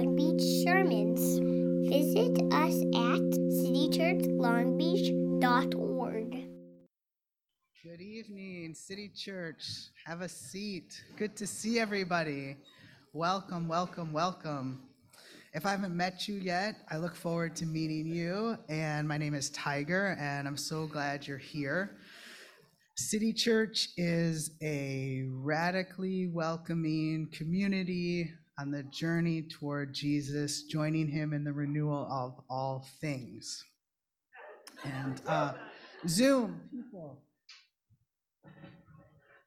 Long Beach sermons. Visit us at citychurchlongbeach.org. Good evening, City Church. Have a seat. Good to see everybody. Welcome, welcome, welcome. If I haven't met you yet, I look forward to meeting you. And my name is Tiger, and I'm so glad you're here. City Church is a radically welcoming community on the journey toward Jesus, joining him in the renewal of all things. And uh, Zoom people.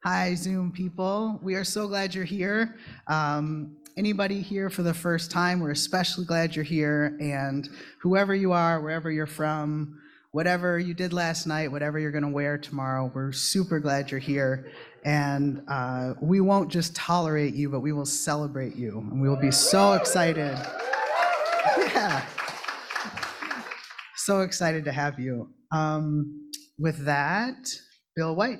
Hi, Zoom people. We are so glad you're here. Um, anybody here for the first time, we're especially glad you're here. And whoever you are, wherever you're from, whatever you did last night, whatever you're going to wear tomorrow, we're super glad you're here. And uh, we won't just tolerate you, but we will celebrate you. And we will be so excited. Yeah. So excited to have you. Um, with that, Bill White.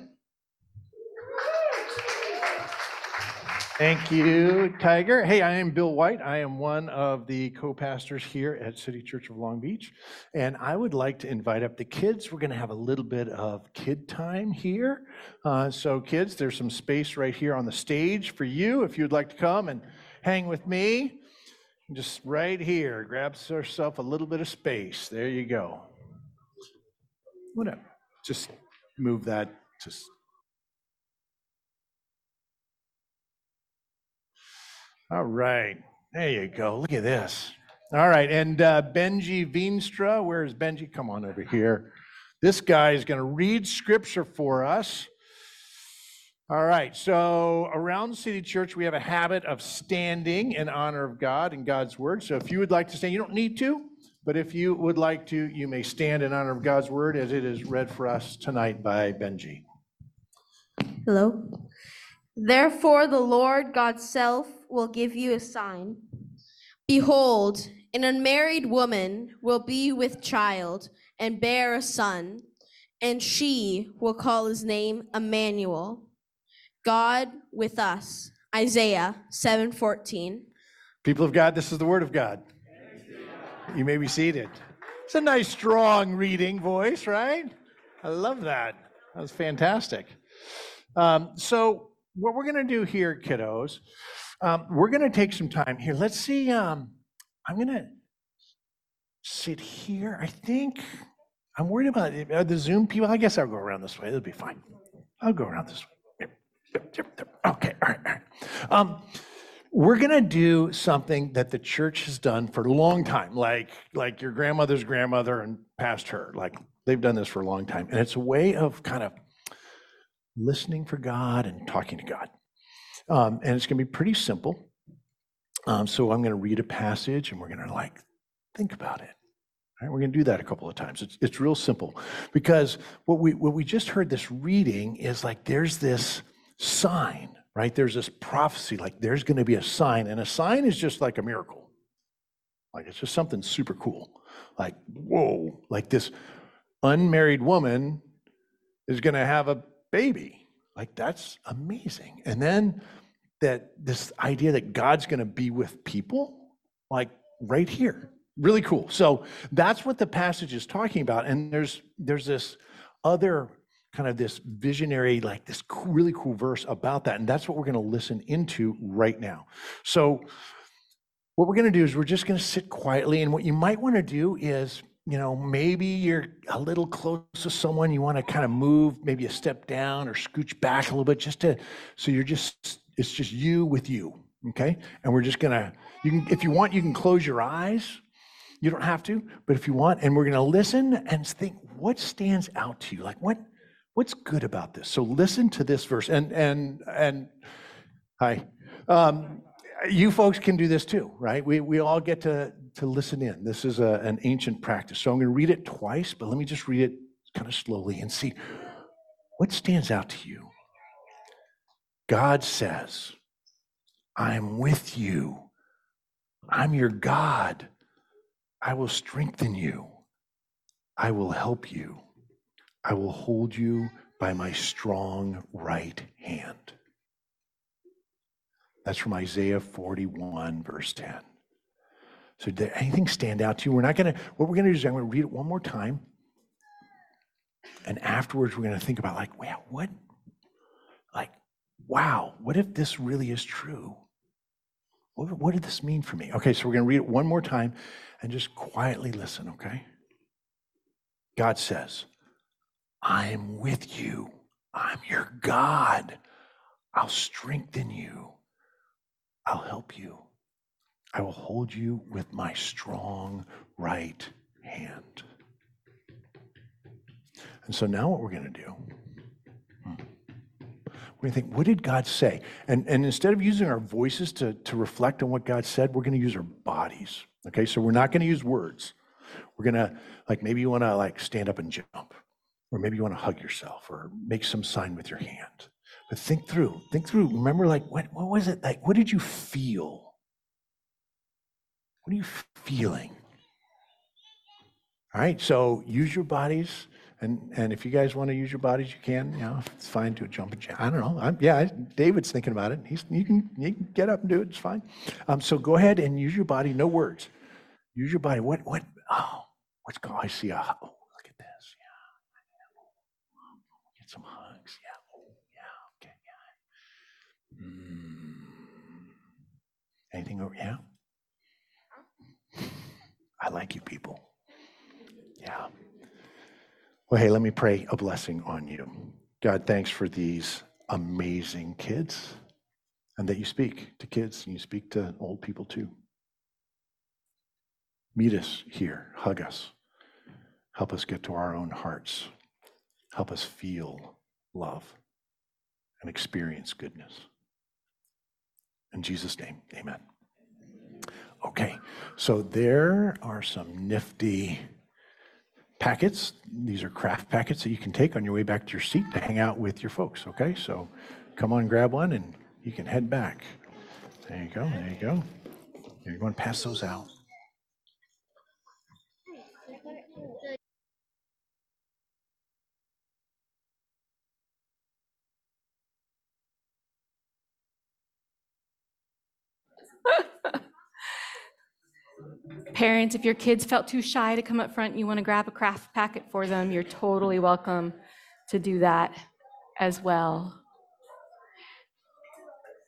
Thank you, Tiger. Hey, I am Bill White. I am one of the co-pastors here at City Church of Long Beach. And I would like to invite up the kids. We're going to have a little bit of kid time here. Uh, so kids, there's some space right here on the stage for you if you'd like to come and hang with me. Just right here, grab yourself a little bit of space. There you go. Whatever. Just move that just All right. There you go. Look at this. All right. And uh, Benji Veenstra, where's Benji? Come on over here. This guy is going to read scripture for us. All right. So around City Church, we have a habit of standing in honor of God and God's word. So if you would like to stand, you don't need to, but if you would like to, you may stand in honor of God's word as it is read for us tonight by Benji. Hello. Therefore, the Lord God self will give you a sign. Behold, an unmarried woman will be with child and bear a son, and she will call his name Emmanuel, God with us. Isaiah 7:14. People of God, this is the word of God. You may be seated. It's a nice, strong reading voice, right? I love that. That was fantastic. Um, so, what we're going to do here, kiddos, um, we're going to take some time here. Let's see. Um, I'm going to sit here. I think I'm worried about. Are the Zoom people. I guess I'll go around this way. It'll be fine. I'll go around this way. Okay. All right. All right. Um, we're going to do something that the church has done for a long time, like like your grandmother's grandmother and past her. Like they've done this for a long time, and it's a way of kind of listening for God and talking to God. Um, and it's going to be pretty simple. Um, so I'm going to read a passage, and we're going to like think about it. Right, we're going to do that a couple of times. It's it's real simple because what we what we just heard this reading is like there's this sign, right? There's this prophecy, like there's going to be a sign, and a sign is just like a miracle. Like it's just something super cool. Like whoa, like this unmarried woman is going to have a baby. Like that's amazing. And then that this idea that God's going to be with people, like right here, really cool. So that's what the passage is talking about. And there's there's this other kind of this visionary, like this really cool verse about that. And that's what we're going to listen into right now. So what we're going to do is we're just going to sit quietly. And what you might want to do is you know, maybe you're a little close to someone, you want to kind of move maybe a step down or scooch back a little bit just to, so you're just, it's just you with you, okay? And we're just gonna, you can, if you want, you can close your eyes. You don't have to, but if you want, and we're gonna listen and think what stands out to you, like what, what's good about this? So listen to this verse, and and and hi, um, you folks can do this too, right? We we all get to to listen in. This is a, an ancient practice. So I'm going to read it twice, but let me just read it kind of slowly and see what stands out to you. God says, I'm with you. I'm your God. I will strengthen you. I will help you. I will hold you by my strong right hand. That's from Isaiah 41, verse 10. So did anything stand out to you? We're not going to, what we're going to do is I'm going to read it one more time. And afterwards, we're going to think about like, wow, what, like, wow, what if this really is true? What, what did this mean for me? Okay, so we're going to read it one more time and just quietly listen, okay? God says, I am with you. I'm your God. I'll strengthen you. I'll help you. I will hold you with my strong right hand. And so now what we're going to do, hmm, we're going to think, what did God say? And, and instead of using our voices to, to reflect on what God said, we're going to use our bodies. Okay, so we're not going to use words. We're going to, like, maybe you want to, like, stand up and jump, or maybe you want to hug yourself, or make some sign with your hand. But think through, think through. Remember, like, what, what was it like? What did you feel? What are you feeling? All right, so use your bodies. And, and if you guys want to use your bodies, you can. You know, it's fine to jump and. I don't know. I'm, yeah, David's thinking about it. He's, you, can, you can get up and do it. It's fine. Um, so go ahead and use your body. No words. Use your body. What? What? Oh, what's going? I see a. Oh, look at this. Yeah. Get some hugs. Yeah. Oh, yeah. Okay. Yeah. Mm. Anything over? Yeah. I like you people. Yeah. Well, hey, let me pray a blessing on you. God, thanks for these amazing kids and that you speak to kids and you speak to old people too. Meet us here, hug us, help us get to our own hearts, help us feel love and experience goodness. In Jesus' name, amen. Okay, so there are some nifty packets. These are craft packets that you can take on your way back to your seat to hang out with your folks. Okay, so come on, grab one, and you can head back. There you go. There you go. You're going to pass those out. Parents, if your kids felt too shy to come up front, you want to grab a craft packet for them, you're totally welcome to do that as well.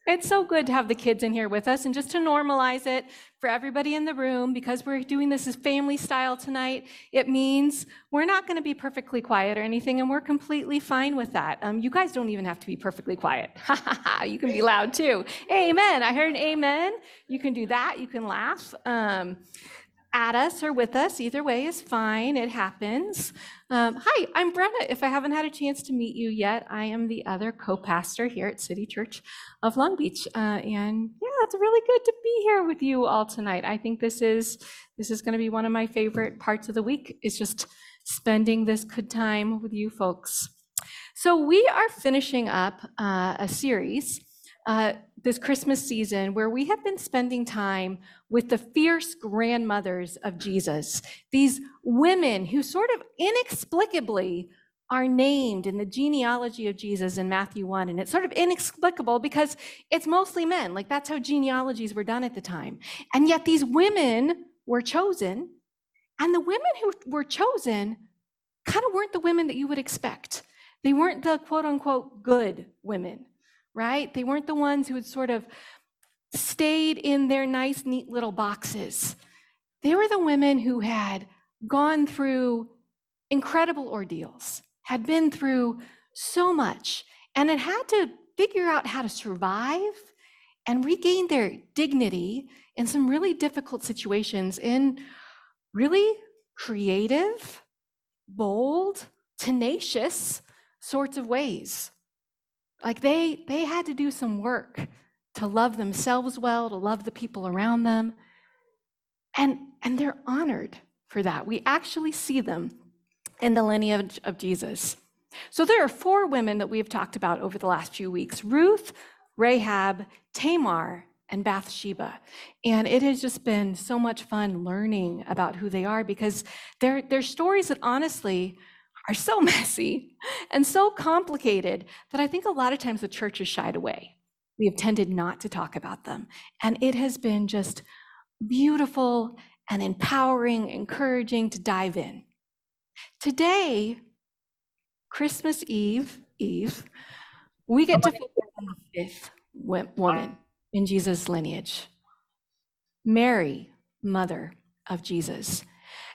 It's so good to have the kids in here with us and just to normalize it for everybody in the room because we're doing this as family style tonight. It means we're not going to be perfectly quiet or anything, and we're completely fine with that. Um, you guys don't even have to be perfectly quiet. Ha ha ha, you can be loud too. Amen. I heard an amen. You can do that. You can laugh. Um, at us or with us. Either way is fine. It happens. Um, hi, I'm Brenna. If I haven't had a chance to meet you yet, I am the other co pastor here at City Church of Long Beach. Uh, and yeah, it's really good to be here with you all tonight. I think this is this is going to be one of my favorite parts of the week is just spending this good time with you folks. So we are finishing up uh, a series uh, this Christmas season where we have been spending time with the fierce grandmothers of Jesus, these women who sort of inexplicably are named in the genealogy of Jesus in Matthew 1. And it's sort of inexplicable because it's mostly men. Like that's how genealogies were done at the time. And yet these women were chosen. And the women who were chosen kind of weren't the women that you would expect. They weren't the quote unquote good women right? They weren't the ones who had sort of stayed in their nice, neat little boxes. They were the women who had gone through incredible ordeals, had been through so much, and had had to figure out how to survive and regain their dignity in some really difficult situations in really creative, bold, tenacious sorts of ways. Like they they had to do some work to love themselves well, to love the people around them. And and they're honored for that. We actually see them in the lineage of Jesus. So there are four women that we have talked about over the last few weeks Ruth, Rahab, Tamar, and Bathsheba. And it has just been so much fun learning about who they are because they're, they're stories that honestly are so messy and so complicated that I think a lot of times the church has shied away. We have tended not to talk about them. And it has been just beautiful and empowering, encouraging to dive in. Today, Christmas Eve, Eve, we get to focus on the fifth woman in Jesus' lineage Mary, mother of Jesus.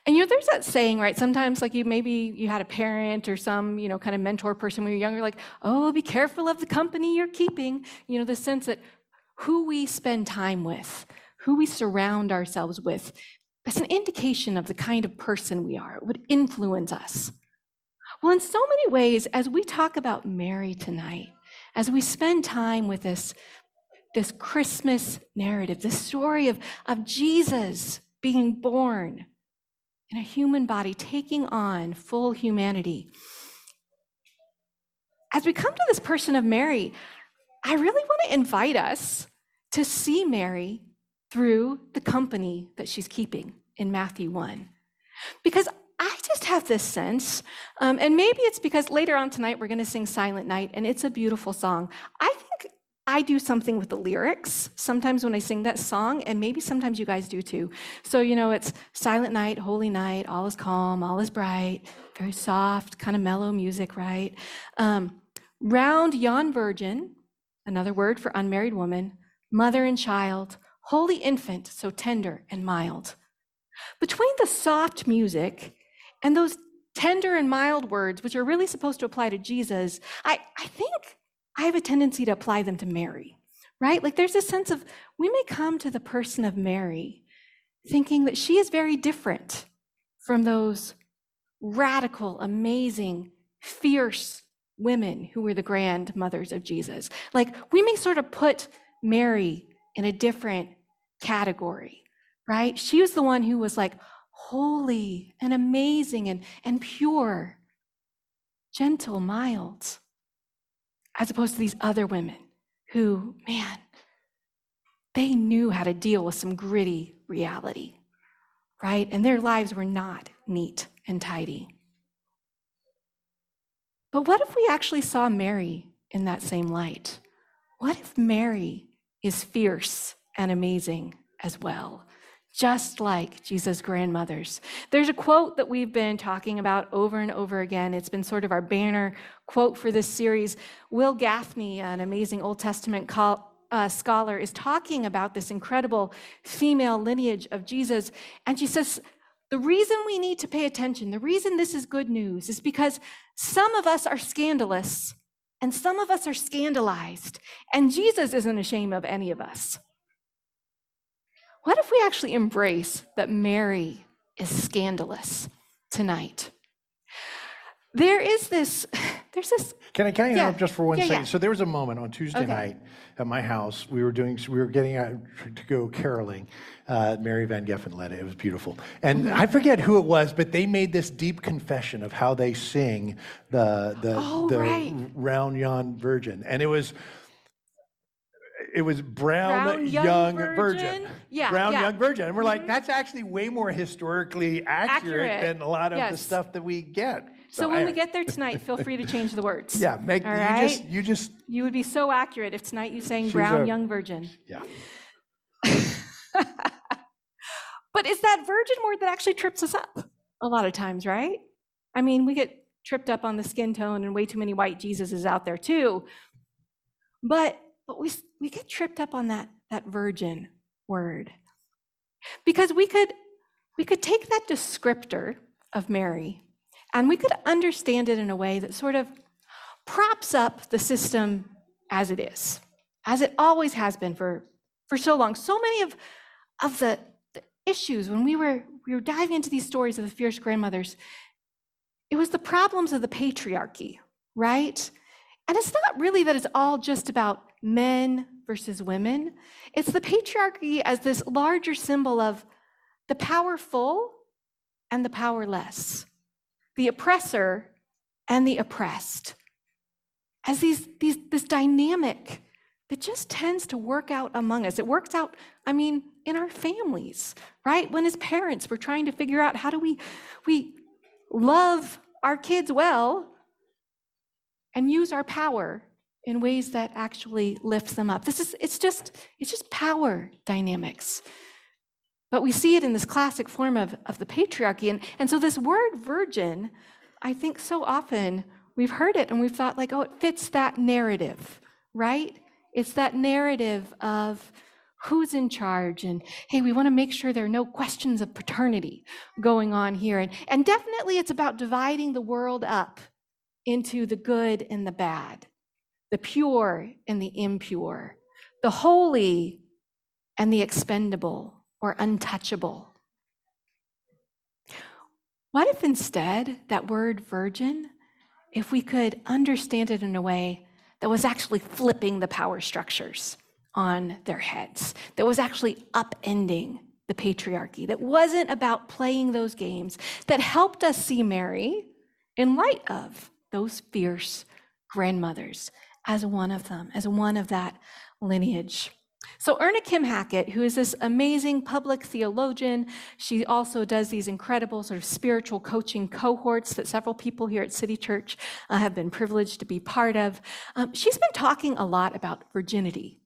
And you know, there's that saying, right? Sometimes, like you maybe you had a parent or some, you know, kind of mentor person when you're younger, like, oh, be careful of the company you're keeping. You know, the sense that who we spend time with, who we surround ourselves with, that's an indication of the kind of person we are. It would influence us. Well, in so many ways, as we talk about Mary tonight, as we spend time with this, this Christmas narrative, this story of, of Jesus being born in a human body, taking on full humanity. As we come to this person of Mary, I really want to invite us to see Mary through the company that she's keeping in Matthew 1. Because I just have this sense, um, and maybe it's because later on tonight we're going to sing Silent Night, and it's a beautiful song. I think I do something with the lyrics sometimes when I sing that song, and maybe sometimes you guys do too. So, you know, it's Silent Night, Holy Night, all is calm, all is bright, very soft, kind of mellow music, right? Um, round yon virgin, another word for unmarried woman, mother and child, holy infant, so tender and mild. Between the soft music and those tender and mild words, which are really supposed to apply to Jesus, I, I think I have a tendency to apply them to Mary, right? Like there's a sense of we may come to the person of Mary thinking that she is very different from those radical, amazing, fierce women who were the grandmothers of Jesus. Like we may sort of put Mary in a different category, right? She was the one who was like holy and amazing and, and pure, gentle, mild, as opposed to these other women who, man, they knew how to deal with some gritty reality, right? And their lives were not neat and tidy. But what if we actually saw Mary in that same light? What if Mary is fierce and amazing as well? Just like Jesus' grandmothers. There's a quote that we've been talking about over and over again. It's been sort of our banner quote for this series. Wil Gafney, an amazing Old Testament call, uh, scholar, is talking about this incredible female lineage of Jesus. And she says, the reason we need to pay attention, the reason this is good news, is because some of us are scandalous and some of us are scandalized, and Jesus isn't ashamed of any of us. What if we actually embrace that Mary is scandalous tonight? There is this, there's this. Can I, can I Yeah. interrupt just for one Yeah, second? yeah. So there was a moment on Tuesday Okay. night at my house. We were doing, we were getting out to go caroling. Uh, Mary Van Geffen led it. It was beautiful. And Mm-hmm. I forget who it was, but they made this deep confession of how they sing the the Oh, the right. round yon virgin, and it was. It was brown, Brown young, young virgin. virgin? Yeah, brown yeah. Mm-hmm. young virgin. And we're like, that's actually way more historically accurate, Accurate, than a lot of the stuff that we get. So when I- we get there tonight, feel free to change the words. yeah, make All you right? just you just You would be so accurate if tonight you sang Brown a- Young Virgin. yeah. But it's that virgin word that actually trips us up a lot of times, right? I mean, we get tripped up on the skin tone and way too many white Jesuses out there too. But but we we get tripped up on that that virgin word. Because we could we could take that descriptor of Mary and we could understand it in a way that sort of props up the system as it is, as it always has been for for so long. So many of of the, the issues when we were we were diving into these stories of the fierce grandmothers, it was the problems of the patriarchy, right? And it's not really that it's all just about men versus women. It's the patriarchy as this larger symbol of the powerful and the powerless, the oppressor and the oppressed. As these, these this dynamic that just tends to work out among us. It works out, I mean, in our families, right? When as parents we're trying to figure out how do we we love our kids well and use our power in ways that actually lifts them up. This is it's just it's just power dynamics. But we see it in this classic form of, of the patriarchy. And, and so, this word virgin, I think so often we've heard it and we've thought, like, oh, it fits that narrative, right? It's that narrative of who's in charge and hey we want to make sure there are no questions of paternity going on here and, and definitely it's about dividing the world up into the good and the bad the pure and the impure the holy and the expendable or untouchable. What if instead that word virgin if we could understand it in a way that was actually flipping the power structures on their heads, that was actually upending the patriarchy, that wasn't about playing those games, that helped us see Mary in light of those fierce grandmothers as one of them, as one of that lineage. So, Erna Kim Hackett, who is this amazing public theologian, she also does these incredible sort of spiritual coaching cohorts that several people here at City Church uh, have been privileged to be part of. Um, she's been talking a lot about virginity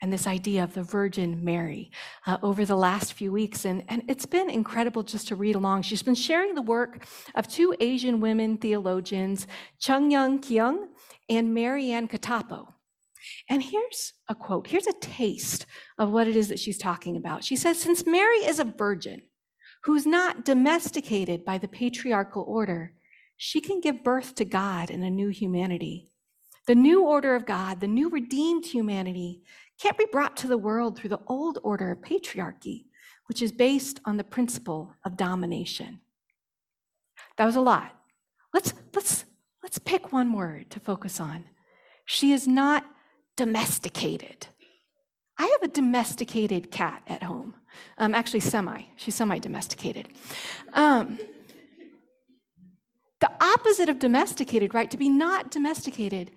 and this idea of the Virgin Mary uh, over the last few weeks. And, and it's been incredible just to read along. She's been sharing the work of two Asian women theologians, Chung Hyun Kyung and Marianne Katoppo. And here's a quote. Here's a taste of what it is that she's talking about. She says, Since Mary is a virgin who's not domesticated by the patriarchal order, she can give birth to God and a new humanity. The new order of God, the new redeemed humanity, can't be brought to the world through the old order of patriarchy, which is based on the principle of domination. That was a lot. Let's, let's, let's pick one word to focus on. She is not domesticated. I have a domesticated cat at home. Um, actually, semi. She's semi domesticated. Um, the opposite of domesticated, right? To be not domesticated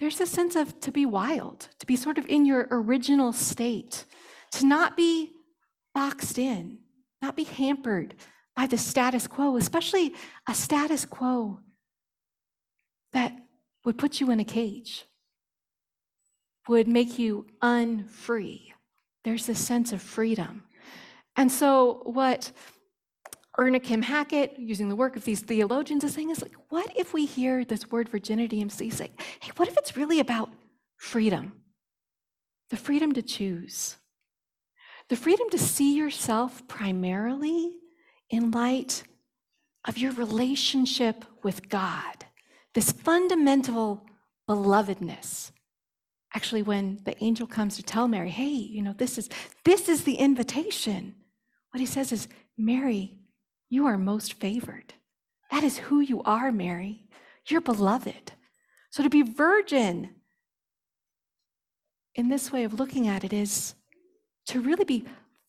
there's a sense of to be wild, to be sort of in your original state, to not be boxed in, not be hampered by the status quo, especially a status quo that would put you in a cage, would make you unfree. There's this sense of freedom. And so, what Erna Kim Hackett, using the work of these theologians, is saying is like, what if we hear this word virginity and say, like, hey, what if it's really about freedom? The freedom to choose, the freedom to see yourself primarily in light of your relationship with God, this fundamental belovedness. Actually, when the angel comes to tell Mary, hey, you know, this is this is the invitation. What he says is, Mary, you are most favored. That is who you are, Mary. You're beloved. So to be virgin in this way of looking at it is to really be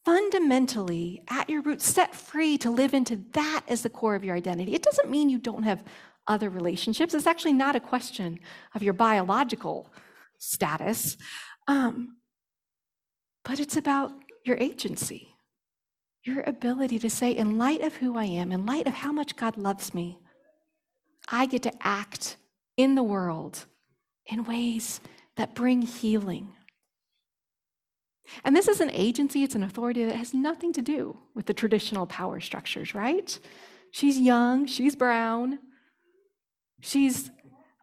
fundamentally at your root, set free to live into that as the core of your identity. It doesn't mean you don't have other relationships. It's actually not a question of your biological status, um, but it's about your agency your ability to say, in light of who I am, in light of how much God loves me, I get to act in the world in ways that bring healing. And this is an agency, it's an authority that has nothing to do with the traditional power structures, right? She's young, she's brown, she's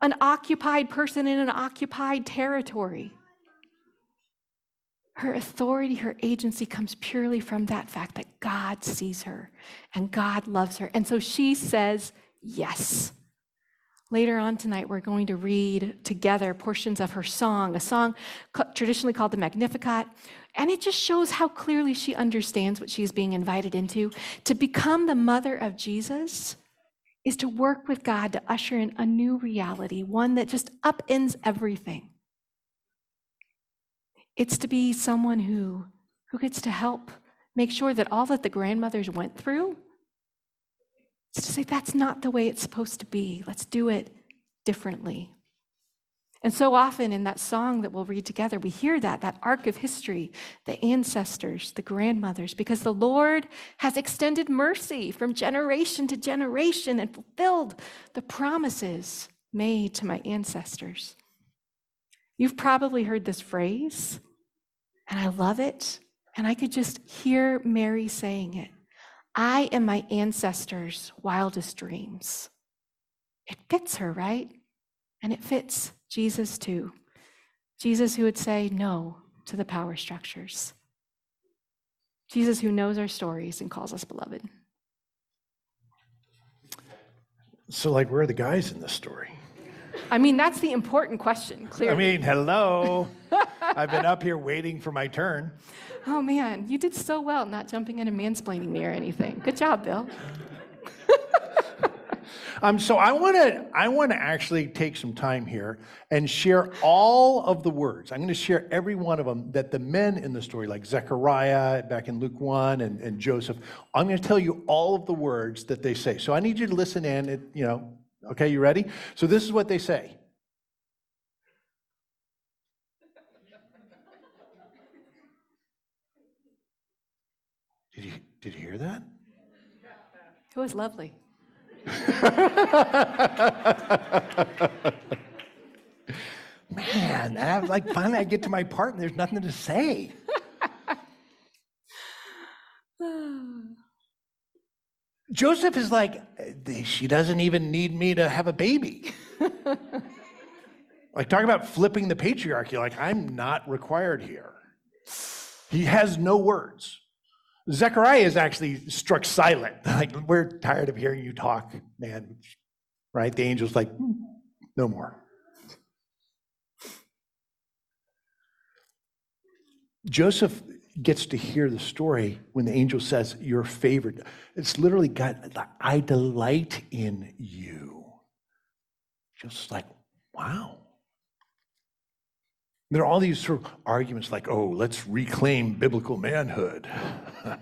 an occupied person in an occupied territory. Her authority, her agency comes purely from that fact that God sees her and God loves her. And so she says yes. Later on tonight, we're going to read together portions of her song, a song traditionally called the Magnificat. And it just shows how clearly she understands what she's being invited into. To become the mother of Jesus is to work with God to usher in a new reality, one that just upends everything. It's to be someone who, who gets to help make sure that all that the grandmothers went through, is to say, that's not the way it's supposed to be. Let's do it differently. And so often in that song that we'll read together, we hear that, that arc of history, the ancestors, the grandmothers, because the Lord has extended mercy from generation to generation and fulfilled the promises made to my ancestors. You've probably heard this phrase and I love it And I could just hear Mary saying it I am my ancestors' wildest dreams. It fits her, right? And it fits Jesus too. Jesus who would say no to the power structures. Jesus who knows our stories and calls us beloved. So, like, where are the guys in this story? I mean, that's the important question, clearly. I mean, hello. I've been up here waiting for my turn. oh man, you did so well not jumping in and mansplaining me or anything. Good job, Bill. Um, so I want to I want to actually take some time here and share all of the words. I'm going to share every one of them that the men in the story, like Zechariah back in Luke one and, and Joseph, I'm going to tell you all of the words that they say. So I need you to listen in. It, you know, okay, you ready? So this is what they say. Did you hear that? It was lovely. Man, I like finally I get to my part and there's nothing to say. Joseph is like, she doesn't even need me to have a baby. like, talk about flipping the patriarchy. Like, I'm not required here. He has no words. Zechariah is actually struck silent. Like, we're tired of hearing you talk, man. Right? The angel's like, "Hmm, no more. Joseph gets to hear the story when the angel says, Your favorite. It's literally got, I delight in you. Just like, wow. There are all these sort of arguments like, oh, let's reclaim biblical manhood.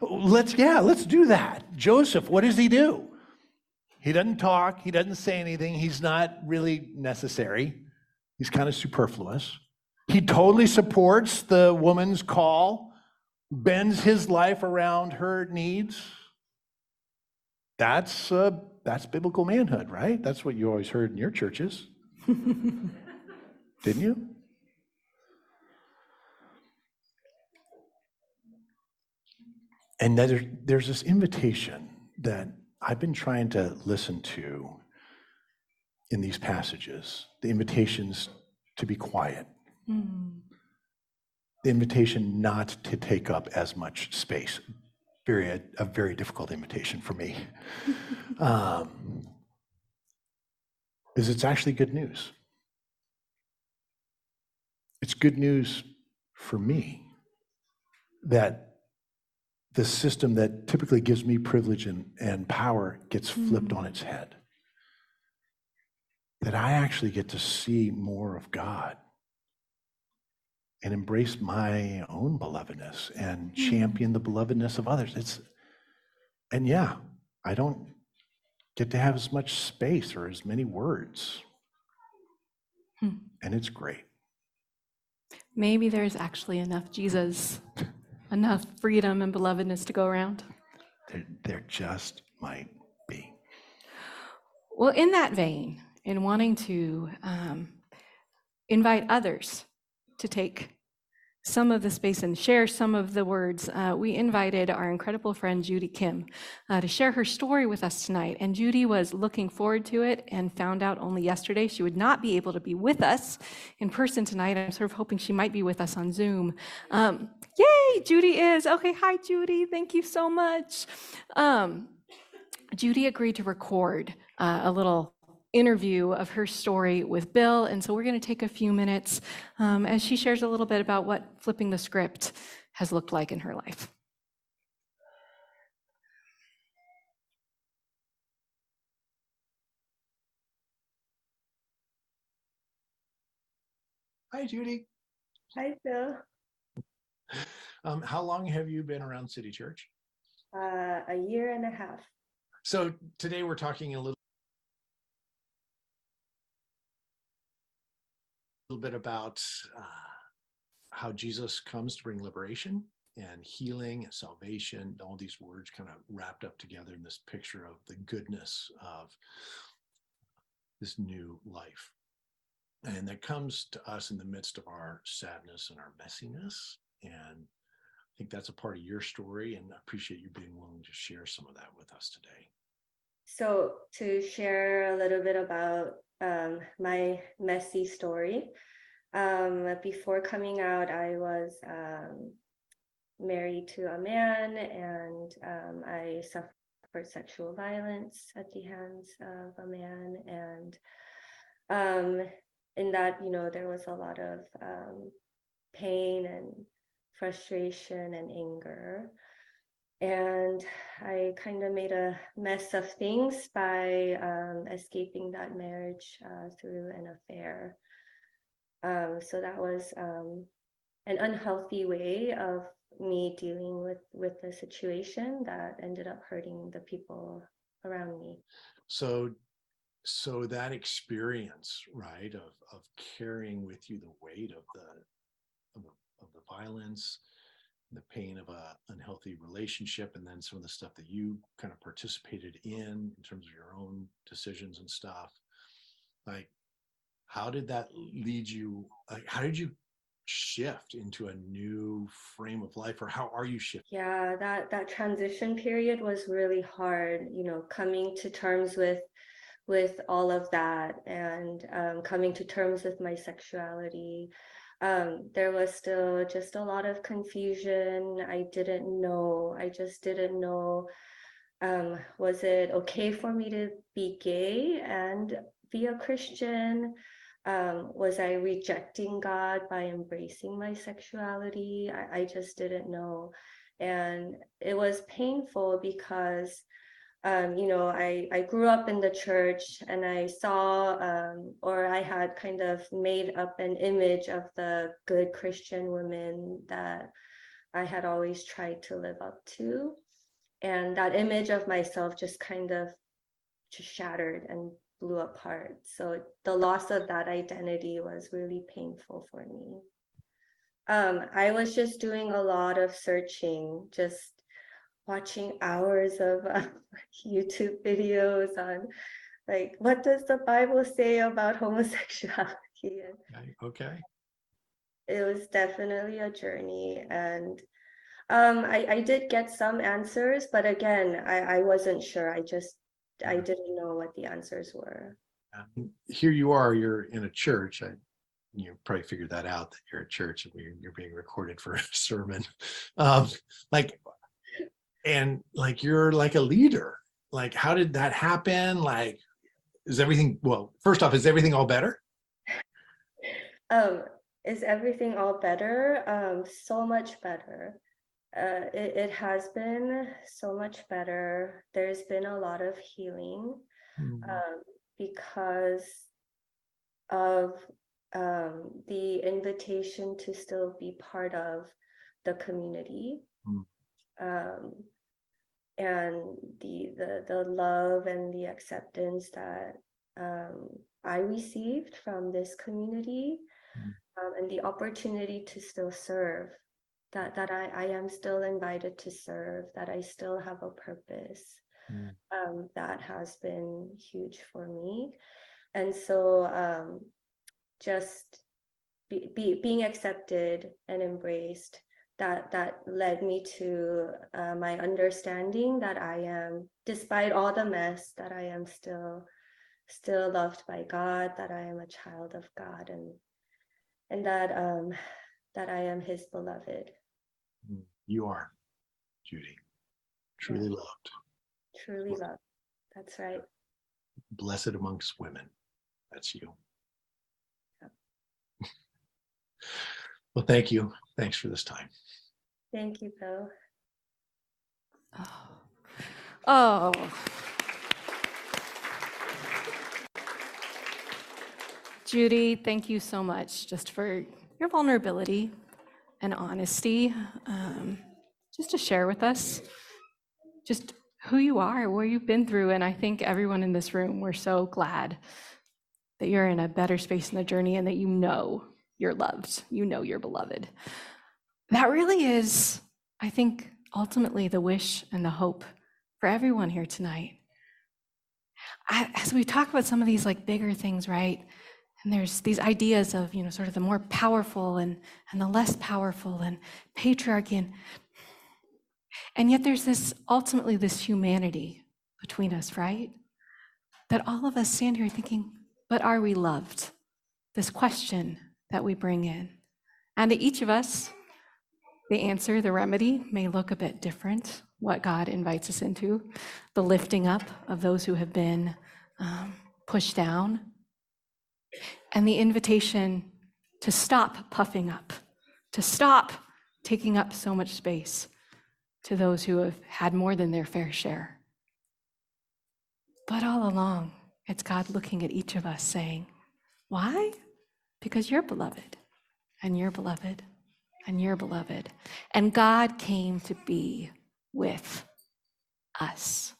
let's, yeah, let's do that. Joseph, what does he do? He doesn't talk, he doesn't say anything, he's not really necessary, he's kind of superfluous. He totally supports the woman's call, bends his life around her needs. That's, uh, that's biblical manhood, right? That's what you always heard in your churches. Didn't you? And there's, there's this invitation that I've been trying to listen to in these passages the invitations to be quiet the invitation not to take up as much space. Very, a very difficult invitation for me. um, is it's actually good news. It's good news for me that the system that typically gives me privilege and, and power gets flipped on its head. That I actually get to see more of God and embrace my own belovedness and champion the belovedness of others. It's and yeah, I don't get to have as much space or as many words. Hmm. And it's great. Maybe there's actually enough Jesus, enough freedom and belovedness to go around. There, there just might be. Well, in that vein, in wanting to um, invite others to take some of the space and share some of the words, uh, we invited our incredible friend Judy Kim uh, to share her story with us tonight. And Judy was looking forward to it and found out only yesterday she would not be able to be with us in person tonight. I'm sort of hoping she might be with us on Zoom. Um, yay, Judy is. Okay, hi, Judy. Thank you so much. Um, Judy agreed to record uh, a little interview of her story with Bill. And so we're going to take a few minutes um, as she shares a little bit about what flipping the script has looked like in her life. Hi, Judy. Hi, Phil. Um, how long have you been around City Church? Uh, a year and a half. So today we're talking a little, little bit about uh, how Jesus comes to bring liberation and healing and salvation, all these words kind of wrapped up together in this picture of the goodness of this new life. And that comes to us in the midst of our sadness and our messiness And I think that's a part of your story, and I appreciate you being willing to share some of that with us today. So, to share a little bit about um, my messy story, um, before coming out, I was um, married to a man and um, I suffered sexual violence at the hands of a man. And um, in that, you know, there was a lot of um, pain and frustration and anger. And I kind of made a mess of things by um, escaping that marriage uh, through an affair. Um, so that was um, an unhealthy way of me dealing with with the situation that ended up hurting the people around me. So, so that experience, right, of of carrying with you the weight of the of of the violence, the pain of a unhealthy relationship, and then some of the stuff that you kind of participated in in terms of your own decisions and stuff. Like, how did that lead you? Like, how did you shift into a new frame of life, or how are you shifting? Yeah, that that transition period was really hard. You know, coming to terms with with all of that and um, coming to terms with my sexuality. Um, there was still just a lot of confusion. I didn't know. I just didn't know. Um, was it okay for me to be gay and be a Christian? um, was I rejecting God by embracing my sexuality? I, I just didn't know. And it was painful because, um, you know, I, I grew up in the church and I saw, um, or I had kind of made up an image of the good Christian women that I had always tried to live up to. And that image of myself just kind of just shattered and blew apart. So the loss of that identity was really painful for me. Um, I was just doing a lot of searching, just watching hours of uh, YouTube videos on like what does the Bible say about homosexuality? And Okay. it was definitely a journey and um, I, I did get some answers, but again, I, I wasn't sure. I just I didn't know what the answers were. Um, here you are. You're in a church. I, you probably figured that out that you're at church and you're, you're being recorded for a sermon. Um, like, and like you're like a leader. Like, how did that happen? Like, is everything well? First off, is everything all better? Um, is everything all better? Um, so much better. Uh, it, it has been so much better. There's been a lot of healing Mm, um, because of um, the invitation to still be part of the community. Mm. Um, and the, the the love and the acceptance that um, I received from this community, Mm. um, and the opportunity to still serve. That that I, I am still invited to serve. That I still have a purpose Mm. um, that has been huge for me. And so um, just be, be, being accepted and embraced, that, that led me to uh, my understanding that I am, despite all the mess, that I am still still loved by God, that I am a child of God and and that um that I am his beloved, mm. You are, Judy, truly loved, truly loved. That's right. blessed amongst women. That's you. well, thank you. Thanks for this time. Thank you, Bill. Oh. oh. Judy, thank you so much just for your vulnerability and honesty, um, just to share with us just who you are, where you've been through. And I think everyone in this room, we're so glad that you're in a better space in the journey and that you know you're loved, you know you're beloved. That really is, I think, ultimately the wish and the hope for everyone here tonight. I, as we talk about some of these like bigger things, right? And there's these ideas of, you know, sort of the more powerful and, and the less powerful and patriarchy. And, and yet there's this, ultimately, this humanity between us, right? That all of us stand here thinking, but are we loved? This question that we bring in. And to each of us, the answer, the remedy may look a bit different, what God invites us into, the lifting up of those who have been um, pushed down, and the invitation to stop puffing up, to stop taking up so much space to those who have had more than their fair share. But all along, it's God looking at each of us saying, Why? Because you're beloved, and you're beloved, and you're beloved. And God came to be with us.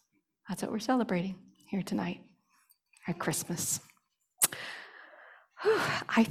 That's what we're celebrating here tonight at Christmas. I